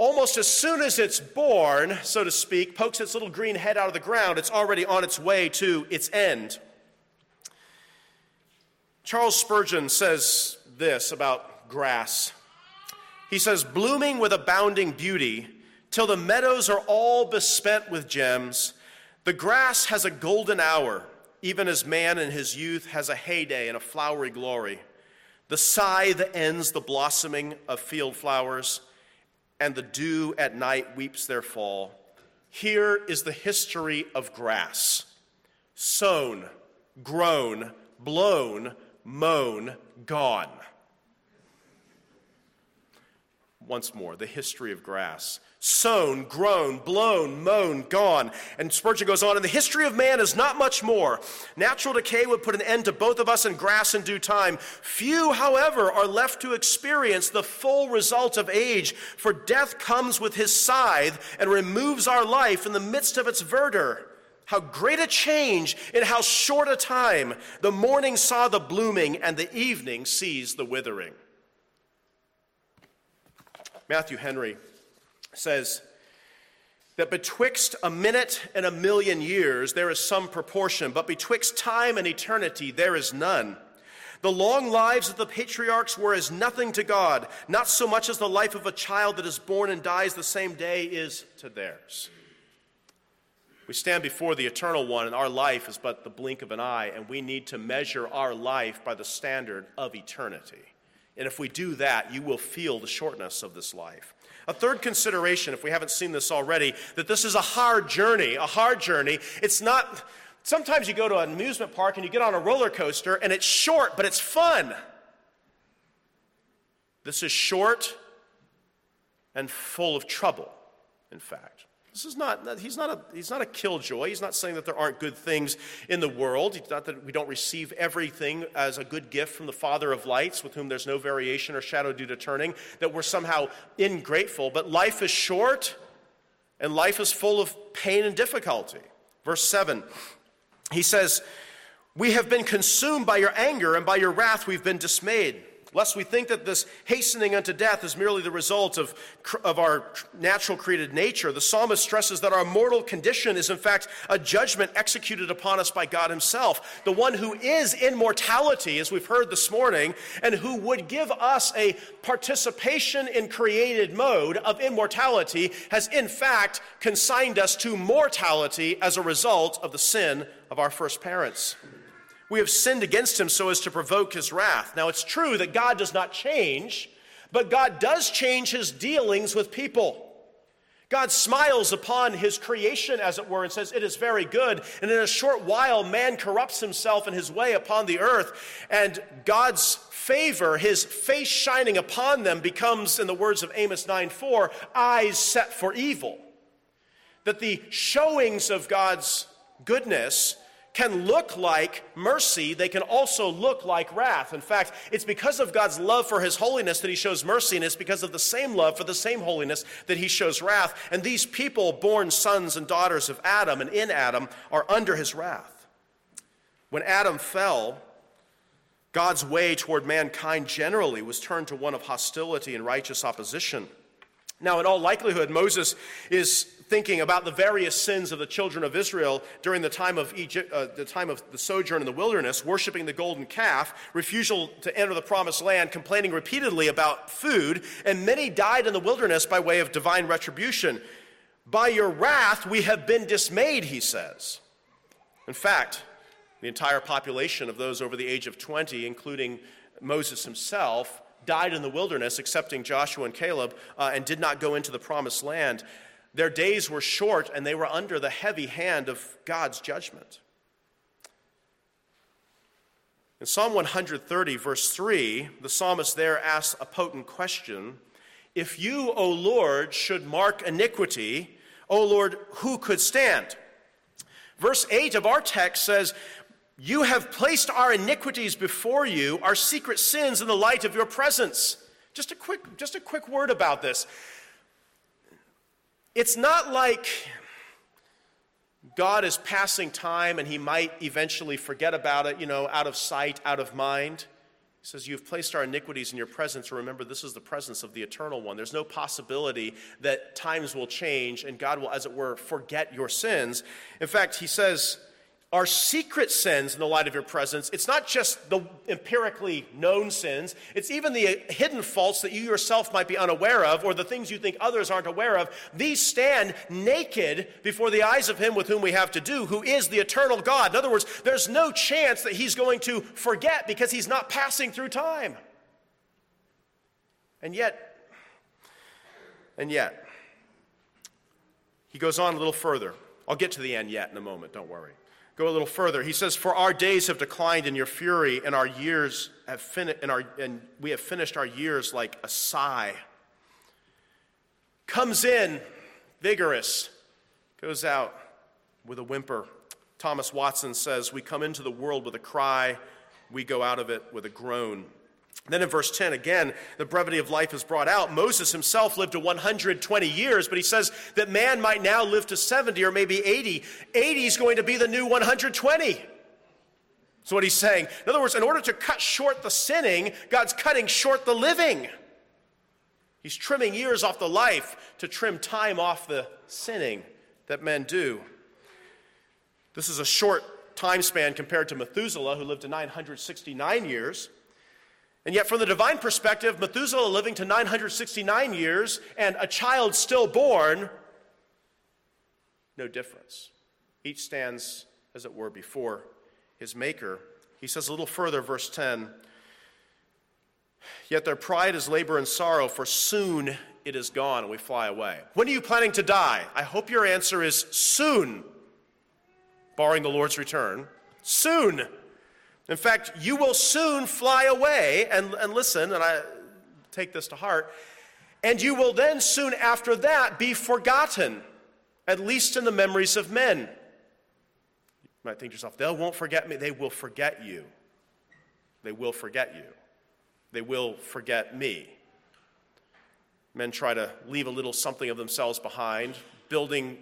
Almost as soon as it's born, so to speak, pokes its little green head out of the ground, it's already on its way to its end. Charles Spurgeon says this about grass. He says, blooming with abounding beauty, till the meadows are all bespent with gems, the grass has a golden hour, even as man in his youth has a heyday and a flowery glory. The scythe ends the blossoming of field flowers, and the dew at night weeps their fall. Here is the history of grass sown, grown, blown, mown, gone. Once more, the history of grass. Sown, grown, blown, mown, gone. And Spurgeon goes on, and the history of man is not much more. Natural decay would put an end to both of us and grass in due time. Few, however, are left to experience the full result of age, for death comes with his scythe and removes our life in the midst of its verdure. How great a change in how short a time the morning saw the blooming and the evening sees the withering. Matthew Henry says that betwixt a minute and a million years there is some proportion, but betwixt time and eternity there is none. The long lives of the patriarchs were as nothing to God, not so much as the life of a child that is born and dies the same day is to theirs. We stand before the eternal one, and our life is but the blink of an eye, and we need to measure our life by the standard of eternity. And if we do that, you will feel the shortness of this life. A third consideration, if we haven't seen this already, that this is a hard journey, a hard journey. It's not, sometimes you go to an amusement park and you get on a roller coaster and it's short, but it's fun. This is short and full of trouble, in fact. This is not, he's not, a, he's not a killjoy. He's not saying that there aren't good things in the world. It's not that we don't receive everything as a good gift from the Father of lights, with whom there's no variation or shadow due to turning, that we're somehow ingrateful. But life is short, and life is full of pain and difficulty. Verse 7, he says, We have been consumed by your anger, and by your wrath we've been dismayed lest we think that this hastening unto death is merely the result of, of our natural created nature. The psalmist stresses that our mortal condition is, in fact, a judgment executed upon us by God Himself, the one who is immortality, as we've heard this morning, and who would give us a participation in created mode of immortality, has in fact consigned us to mortality as a result of the sin of our first parents. We have sinned against him so as to provoke his wrath. Now, it's true that God does not change, but God does change his dealings with people. God smiles upon his creation, as it were, and says, It is very good. And in a short while, man corrupts himself in his way upon the earth, and God's favor, his face shining upon them, becomes, in the words of Amos 9 4, eyes set for evil. That the showings of God's goodness can look like mercy, they can also look like wrath. In fact, it's because of God's love for his holiness that he shows mercy, and it's because of the same love for the same holiness that he shows wrath. And these people, born sons and daughters of Adam and in Adam, are under his wrath. When Adam fell, God's way toward mankind generally was turned to one of hostility and righteous opposition. Now, in all likelihood, Moses is thinking about the various sins of the children of Israel during the time of Egypt, uh, the time of the sojourn in the wilderness, worshiping the golden calf, refusal to enter the promised land, complaining repeatedly about food, and many died in the wilderness by way of divine retribution. By your wrath we have been dismayed, he says. In fact, the entire population of those over the age of 20, including Moses himself, died in the wilderness, excepting Joshua and Caleb, uh, and did not go into the promised land. Their days were short, and they were under the heavy hand of God's judgment. In Psalm 130, verse 3, the psalmist there asks a potent question If you, O Lord, should mark iniquity, O Lord, who could stand? Verse 8 of our text says, You have placed our iniquities before you, our secret sins in the light of your presence. Just a quick, just a quick word about this. It's not like God is passing time and he might eventually forget about it, you know, out of sight, out of mind. He says, You've placed our iniquities in your presence. Remember, this is the presence of the eternal one. There's no possibility that times will change and God will, as it were, forget your sins. In fact, he says, our secret sins in the light of your presence. It's not just the empirically known sins, it's even the hidden faults that you yourself might be unaware of or the things you think others aren't aware of. These stand naked before the eyes of Him with whom we have to do, who is the eternal God. In other words, there's no chance that He's going to forget because He's not passing through time. And yet, and yet, He goes on a little further. I'll get to the end yet in a moment, don't worry. Go a little further. He says, For our days have declined in your fury, and our years have fin- and, our, and we have finished our years like a sigh. Comes in vigorous, goes out with a whimper. Thomas Watson says, We come into the world with a cry, we go out of it with a groan. Then in verse 10, again, the brevity of life is brought out. Moses himself lived to 120 years, but he says that man might now live to 70 or maybe 80. 80 is going to be the new 120. That's what he's saying. In other words, in order to cut short the sinning, God's cutting short the living. He's trimming years off the life to trim time off the sinning that men do. This is a short time span compared to Methuselah, who lived to 969 years. And yet, from the divine perspective, Methuselah living to 969 years and a child still born, no difference. Each stands, as it were, before his Maker. He says a little further, verse 10 Yet their pride is labor and sorrow, for soon it is gone and we fly away. When are you planning to die? I hope your answer is soon, barring the Lord's return. Soon. In fact, you will soon fly away, and, and listen, and I take this to heart, and you will then soon after that be forgotten, at least in the memories of men. You might think to yourself, they won't forget me. They will forget you. They will forget you. They will forget me. Men try to leave a little something of themselves behind, building,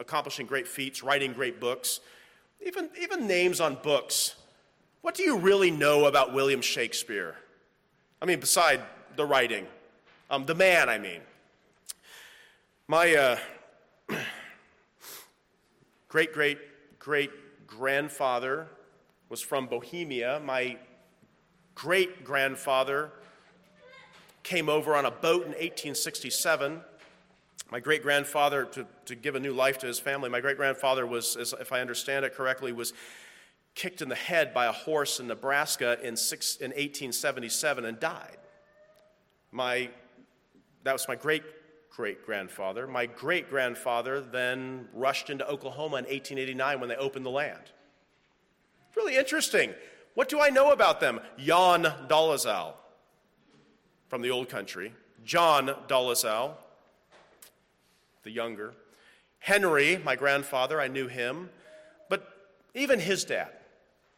accomplishing great feats, writing great books, even, even names on books what do you really know about William Shakespeare? I mean, beside the writing, um, the man, I mean. My uh, great, great, great grandfather was from Bohemia. My great grandfather came over on a boat in 1867. My great grandfather, to, to give a new life to his family, my great grandfather was, if I understand it correctly, was kicked in the head by a horse in Nebraska in, six, in 1877 and died. My, that was my great great grandfather. My great grandfather then rushed into Oklahoma in 1889 when they opened the land. Really interesting. What do I know about them? Jan Dolezal from the old country, John Dolezal, the younger. Henry, my grandfather, I knew him, but even his dad,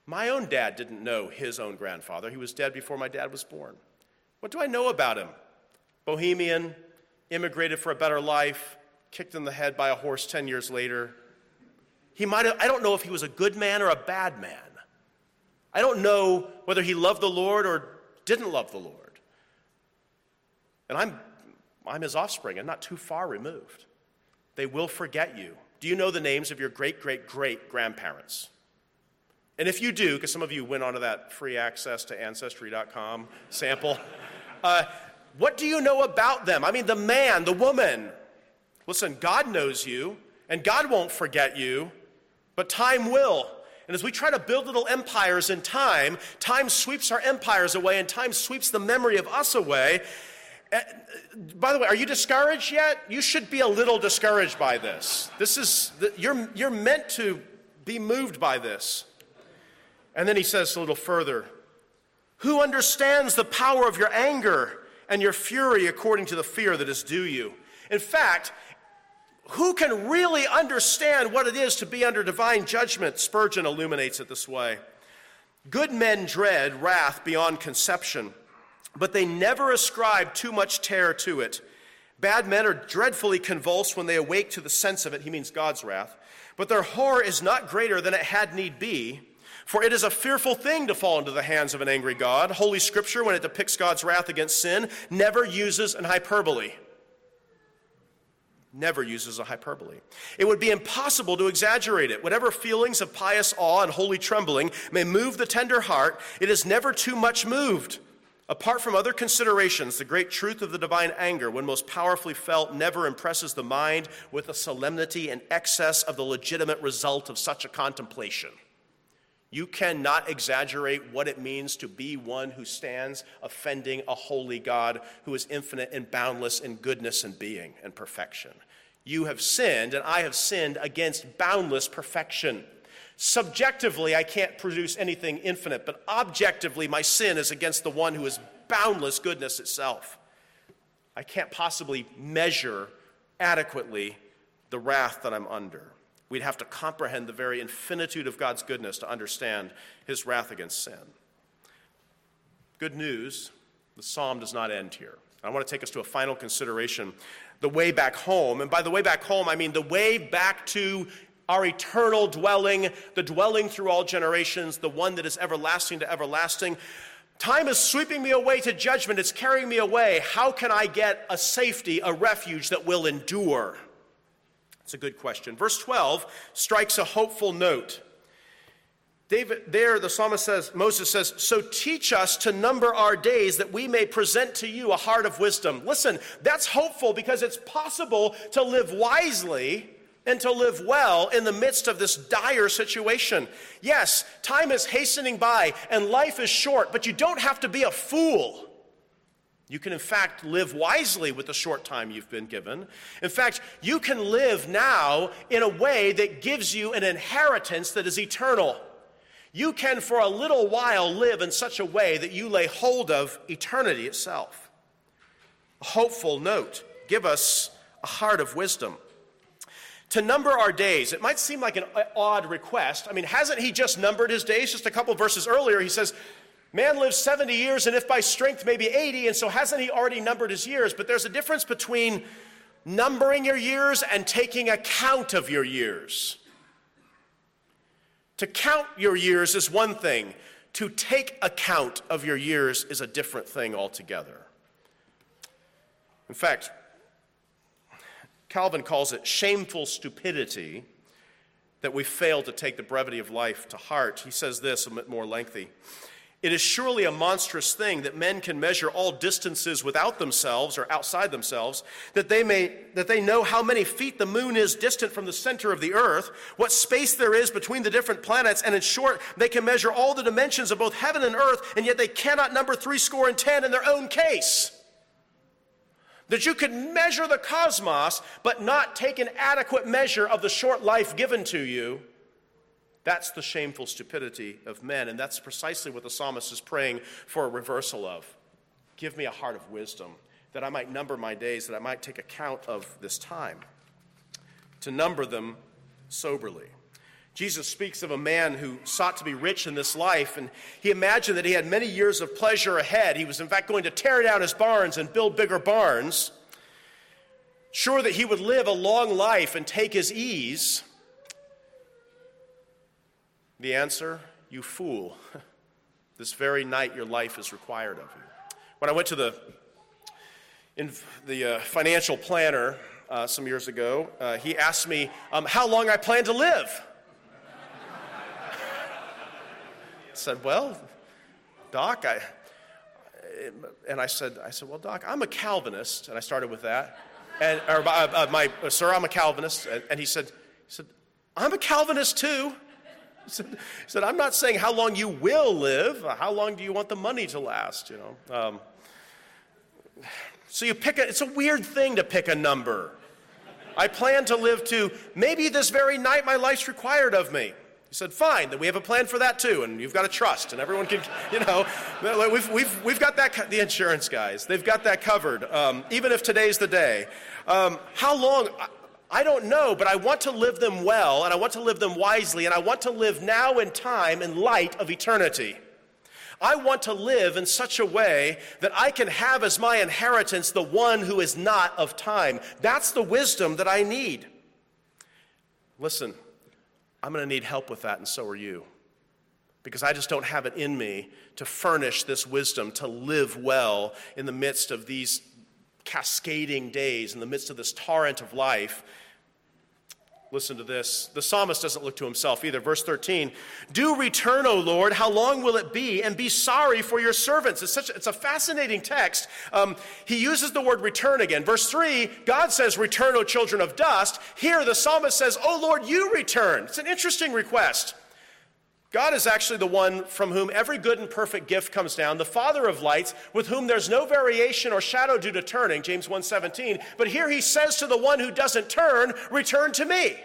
my own dad didn't know his own grandfather. He was dead before my dad was born. What do I know about him? Bohemian, immigrated for a better life, kicked in the head by a horse 10 years later. He might have, I don't know if he was a good man or a bad man. I don't know whether he loved the Lord or didn't love the Lord. And I'm, I'm his offspring. I'm not too far removed. They will forget you. Do you know the names of your great, great, great grandparents? And if you do, because some of you went onto that free access to Ancestry.com sample, uh, what do you know about them? I mean, the man, the woman. Listen, God knows you, and God won't forget you, but time will. And as we try to build little empires in time, time sweeps our empires away, and time sweeps the memory of us away. Uh, by the way, are you discouraged yet? You should be a little discouraged by this. This is you're you're meant to be moved by this. And then he says a little further, "Who understands the power of your anger and your fury according to the fear that is due you?" In fact, who can really understand what it is to be under divine judgment? Spurgeon illuminates it this way Good men dread wrath beyond conception, but they never ascribe too much terror to it. Bad men are dreadfully convulsed when they awake to the sense of it. He means God's wrath. But their horror is not greater than it had need be. For it is a fearful thing to fall into the hands of an angry God. Holy Scripture, when it depicts God's wrath against sin, never uses an hyperbole never uses a hyperbole. It would be impossible to exaggerate it. Whatever feelings of pious awe and holy trembling may move the tender heart, it is never too much moved. Apart from other considerations, the great truth of the divine anger, when most powerfully felt, never impresses the mind with the solemnity and excess of the legitimate result of such a contemplation. You cannot exaggerate what it means to be one who stands offending a holy God who is infinite and boundless in goodness and being and perfection. You have sinned, and I have sinned against boundless perfection. Subjectively, I can't produce anything infinite, but objectively, my sin is against the one who is boundless goodness itself. I can't possibly measure adequately the wrath that I'm under. We'd have to comprehend the very infinitude of God's goodness to understand his wrath against sin. Good news the psalm does not end here. I want to take us to a final consideration the way back home. And by the way back home, I mean the way back to our eternal dwelling, the dwelling through all generations, the one that is everlasting to everlasting. Time is sweeping me away to judgment, it's carrying me away. How can I get a safety, a refuge that will endure? It's a good question. Verse 12 strikes a hopeful note. David, there, the psalmist says, Moses says, So teach us to number our days that we may present to you a heart of wisdom. Listen, that's hopeful because it's possible to live wisely and to live well in the midst of this dire situation. Yes, time is hastening by and life is short, but you don't have to be a fool. You can, in fact, live wisely with the short time you've been given. In fact, you can live now in a way that gives you an inheritance that is eternal. You can, for a little while, live in such a way that you lay hold of eternity itself. A hopeful note give us a heart of wisdom. To number our days, it might seem like an odd request. I mean, hasn't he just numbered his days? Just a couple verses earlier, he says, Man lives 70 years, and if by strength, maybe 80, and so hasn't he already numbered his years? But there's a difference between numbering your years and taking account of your years. To count your years is one thing, to take account of your years is a different thing altogether. In fact, Calvin calls it shameful stupidity that we fail to take the brevity of life to heart. He says this a bit more lengthy. It is surely a monstrous thing that men can measure all distances without themselves or outside themselves, that they may that they know how many feet the moon is distant from the center of the earth, what space there is between the different planets, and in short, they can measure all the dimensions of both heaven and earth, and yet they cannot number three score and ten in their own case. That you could measure the cosmos, but not take an adequate measure of the short life given to you that's the shameful stupidity of men, and that's precisely what the psalmist is praying for a reversal of. Give me a heart of wisdom, that I might number my days, that I might take account of this time, to number them soberly. Jesus speaks of a man who sought to be rich in this life, and he imagined that he had many years of pleasure ahead. He was, in fact, going to tear down his barns and build bigger barns, sure that he would live a long life and take his ease. The answer, you fool. this very night your life is required of you. When I went to the, in the uh, financial planner uh, some years ago, uh, he asked me um, how long I plan to live. I said, well, Doc, I, and I said, I said, well, Doc, I'm a Calvinist, and I started with that. And, or, uh, uh, my, sir, I'm a Calvinist. And, and he, said, he said, I'm a Calvinist too. He said, he said, I'm not saying how long you will live. How long do you want the money to last? You know. Um, so you pick a, it's a weird thing to pick a number. I plan to live to maybe this very night my life's required of me. He said, fine, then we have a plan for that too, and you've got to trust, and everyone can, you know, we've, we've, we've got that, the insurance guys, they've got that covered, um, even if today's the day. Um, how long? I don't know, but I want to live them well, and I want to live them wisely, and I want to live now in time in light of eternity. I want to live in such a way that I can have as my inheritance the one who is not of time. That's the wisdom that I need. Listen, I'm going to need help with that, and so are you. Because I just don't have it in me to furnish this wisdom to live well in the midst of these cascading days, in the midst of this torrent of life Listen to this. The psalmist doesn't look to himself either. Verse 13 Do return, O Lord. How long will it be? And be sorry for your servants. It's, such, it's a fascinating text. Um, he uses the word return again. Verse 3 God says, Return, O children of dust. Here, the psalmist says, O Lord, you return. It's an interesting request. God is actually the one from whom every good and perfect gift comes down, the Father of lights, with whom there's no variation or shadow due to turning, James 1:17. But here he says to the one who doesn't turn, "Return to me."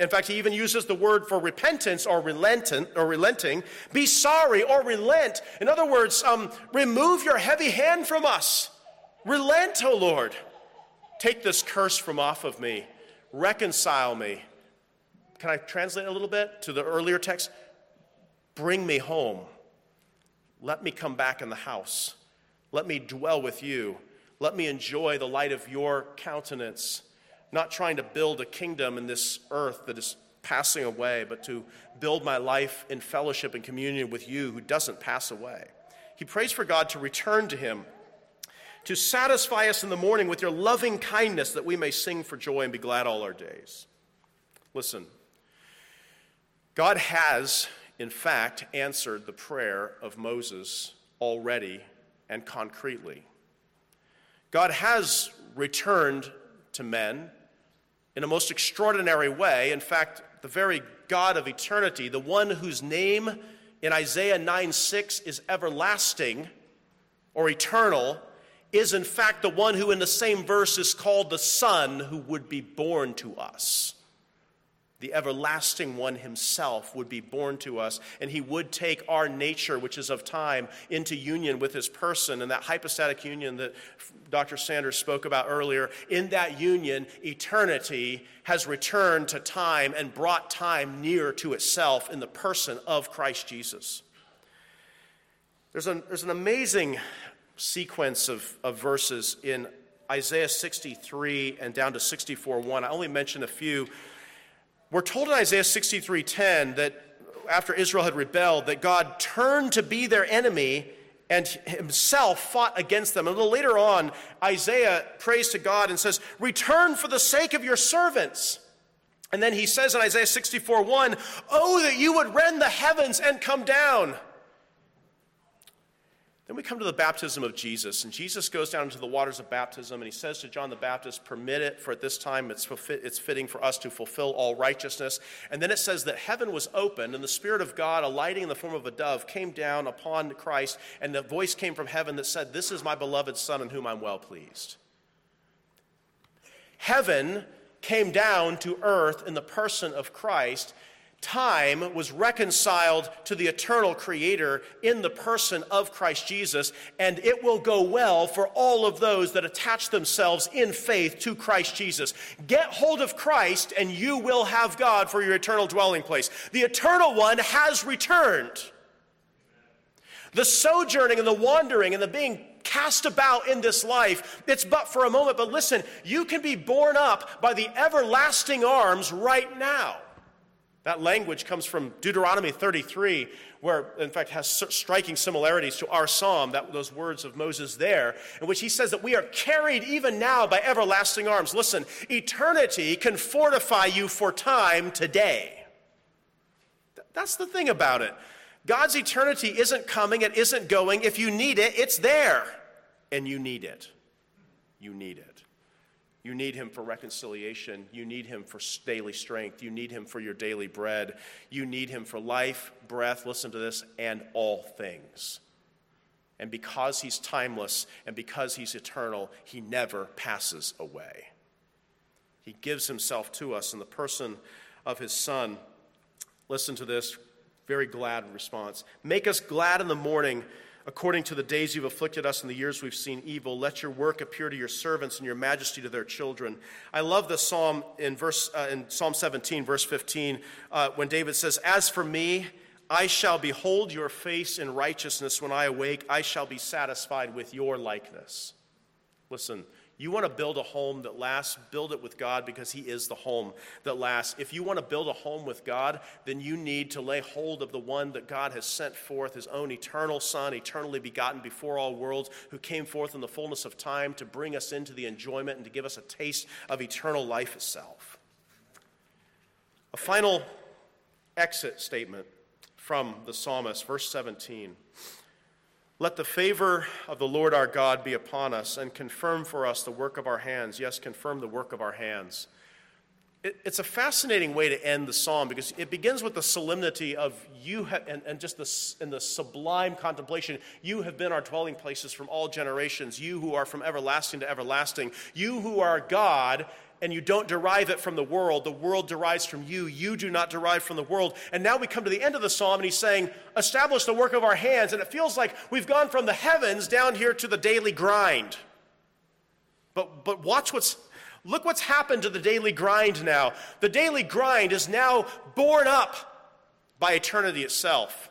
In fact, he even uses the word for repentance or relentant or relenting. Be sorry or relent. In other words, um, remove your heavy hand from us. Relent, O Lord. Take this curse from off of me. Reconcile me can I translate a little bit to the earlier text? Bring me home. Let me come back in the house. Let me dwell with you. Let me enjoy the light of your countenance. Not trying to build a kingdom in this earth that is passing away, but to build my life in fellowship and communion with you who doesn't pass away. He prays for God to return to him, to satisfy us in the morning with your loving kindness that we may sing for joy and be glad all our days. Listen, God has, in fact, answered the prayer of Moses already and concretely. God has returned to men in a most extraordinary way. In fact, the very God of eternity, the one whose name in Isaiah 9 6 is everlasting or eternal, is in fact the one who, in the same verse, is called the Son who would be born to us the everlasting one himself would be born to us, and he would take our nature, which is of time, into union with his person. And that hypostatic union that Dr. Sanders spoke about earlier, in that union, eternity has returned to time and brought time near to itself in the person of Christ Jesus. There's an, there's an amazing sequence of, of verses in Isaiah 63 and down to 64 1. I only mentioned a few we're told in Isaiah 63:10 that after Israel had rebelled, that God turned to be their enemy and himself fought against them. A little later on, Isaiah prays to God and says, Return for the sake of your servants. And then he says in Isaiah 64 1, Oh, that you would rend the heavens and come down. Then we come to the baptism of Jesus, and Jesus goes down into the waters of baptism, and he says to John the Baptist, Permit it, for at this time it's, it's fitting for us to fulfill all righteousness. And then it says that heaven was opened, and the Spirit of God, alighting in the form of a dove, came down upon Christ, and the voice came from heaven that said, This is my beloved Son, in whom I'm well pleased. Heaven came down to earth in the person of Christ time was reconciled to the eternal Creator in the person of Christ Jesus, and it will go well for all of those that attach themselves in faith to Christ Jesus. Get hold of Christ, and you will have God for your eternal dwelling place. The eternal one has returned. The sojourning and the wandering and the being cast about in this life, it's but for a moment. But listen, you can be borne up by the everlasting arms right now. That language comes from Deuteronomy 33, where, in fact, has striking similarities to our psalm, that, those words of Moses there, in which he says that we are carried even now by everlasting arms. Listen, eternity can fortify you for time today. That's the thing about it. God's eternity isn't coming, it isn't going. If you need it, it's there, and you need it. you need it. You need him for reconciliation. You need him for daily strength. You need him for your daily bread. You need him for life, breath, listen to this, and all things. And because he's timeless and because he's eternal, he never passes away. He gives himself to us in the person of his Son. Listen to this very glad response. Make us glad in the morning according to the days you've afflicted us and the years we've seen evil. Let your work appear to your servants and your majesty to their children. I love the psalm in, verse, uh, in Psalm 17, verse 15, uh, when David says, As for me, I shall behold your face in righteousness when I awake. I shall be satisfied with your likeness. Listen, you want to build a home that lasts, build it with God because He is the home that lasts. If you want to build a home with God, then you need to lay hold of the one that God has sent forth, His own eternal Son, eternally begotten before all worlds, who came forth in the fullness of time to bring us into the enjoyment and to give us a taste of eternal life itself. A final exit statement from the psalmist, verse 17. Let the favor of the Lord our God be upon us and confirm for us the work of our hands. Yes, confirm the work of our hands. It, it's a fascinating way to end the psalm because it begins with the solemnity of you and, and just the, and the sublime contemplation. You have been our dwelling places from all generations. You who are from everlasting to everlasting. You who are God and you don't derive it from the world. The world derives from you. You do not derive from the world. And now we come to the end of the psalm, and he's saying, Establish the work of our hands. And it feels like we've gone from the heavens down here to the daily grind. But, but watch what's, look what's happened to the daily grind now. The daily grind is now borne up by eternity itself.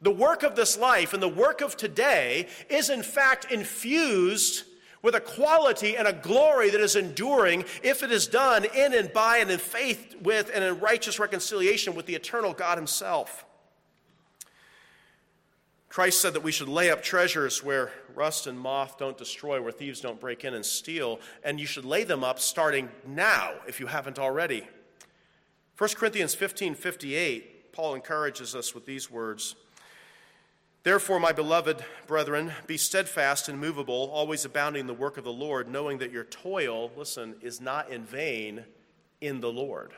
The work of this life and the work of today is, in fact, infused with a quality and a glory that is enduring if it is done in and by and in faith with and in righteous reconciliation with the eternal God Himself. Christ said that we should lay up treasures where rust and moth don't destroy, where thieves don't break in and steal, and you should lay them up starting now if you haven't already. 1 Corinthians 15 58, Paul encourages us with these words. Therefore, my beloved brethren, be steadfast and movable, always abounding in the work of the Lord, knowing that your toil, listen, is not in vain in the Lord.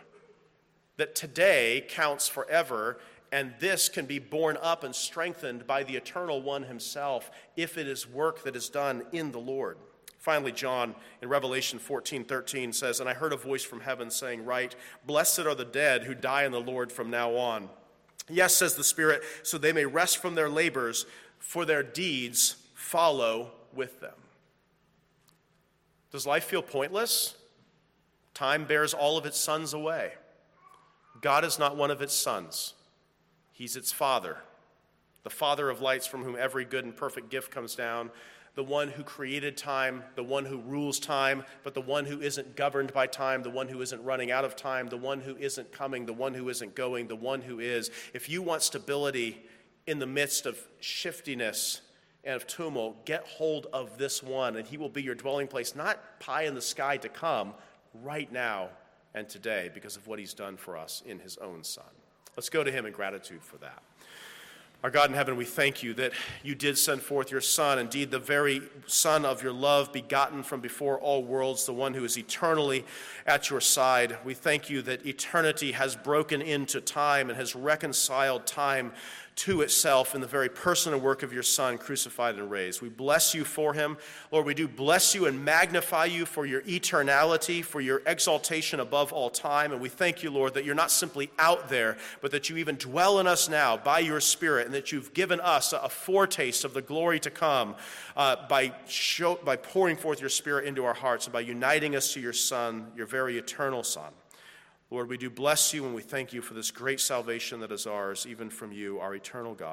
That today counts forever, and this can be borne up and strengthened by the eternal one himself if it is work that is done in the Lord. Finally, John in Revelation 14 13 says, And I heard a voice from heaven saying, Write, blessed are the dead who die in the Lord from now on. Yes, says the Spirit, so they may rest from their labors, for their deeds follow with them. Does life feel pointless? Time bears all of its sons away. God is not one of its sons, He's its Father, the Father of lights from whom every good and perfect gift comes down the one who created time, the one who rules time, but the one who isn't governed by time, the one who isn't running out of time, the one who isn't coming, the one who isn't going, the one who is. If you want stability in the midst of shiftiness and of tumult, get hold of this one, and he will be your dwelling place, not pie in the sky to come, right now and today, because of what he's done for us in his own Son. Let's go to him in gratitude for that. Our God in heaven, we thank you that you did send forth your Son, indeed, the very Son of your love, begotten from before all worlds, the one who is eternally at your side. We thank you that eternity has broken into time and has reconciled time to itself in the very person and work of your Son, crucified and raised. We bless you for him. Lord, we do bless you and magnify you for your eternality, for your exaltation above all time. And we thank you, Lord, that you're not simply out there, but that you even dwell in us now by your Spirit, and that you've given us a foretaste of the glory to come uh, by, show, by pouring forth your Spirit into our hearts and by uniting us to your Son, your very eternal Son. Lord, we do bless you and we thank you for this great salvation that is ours, even from you, our eternal God.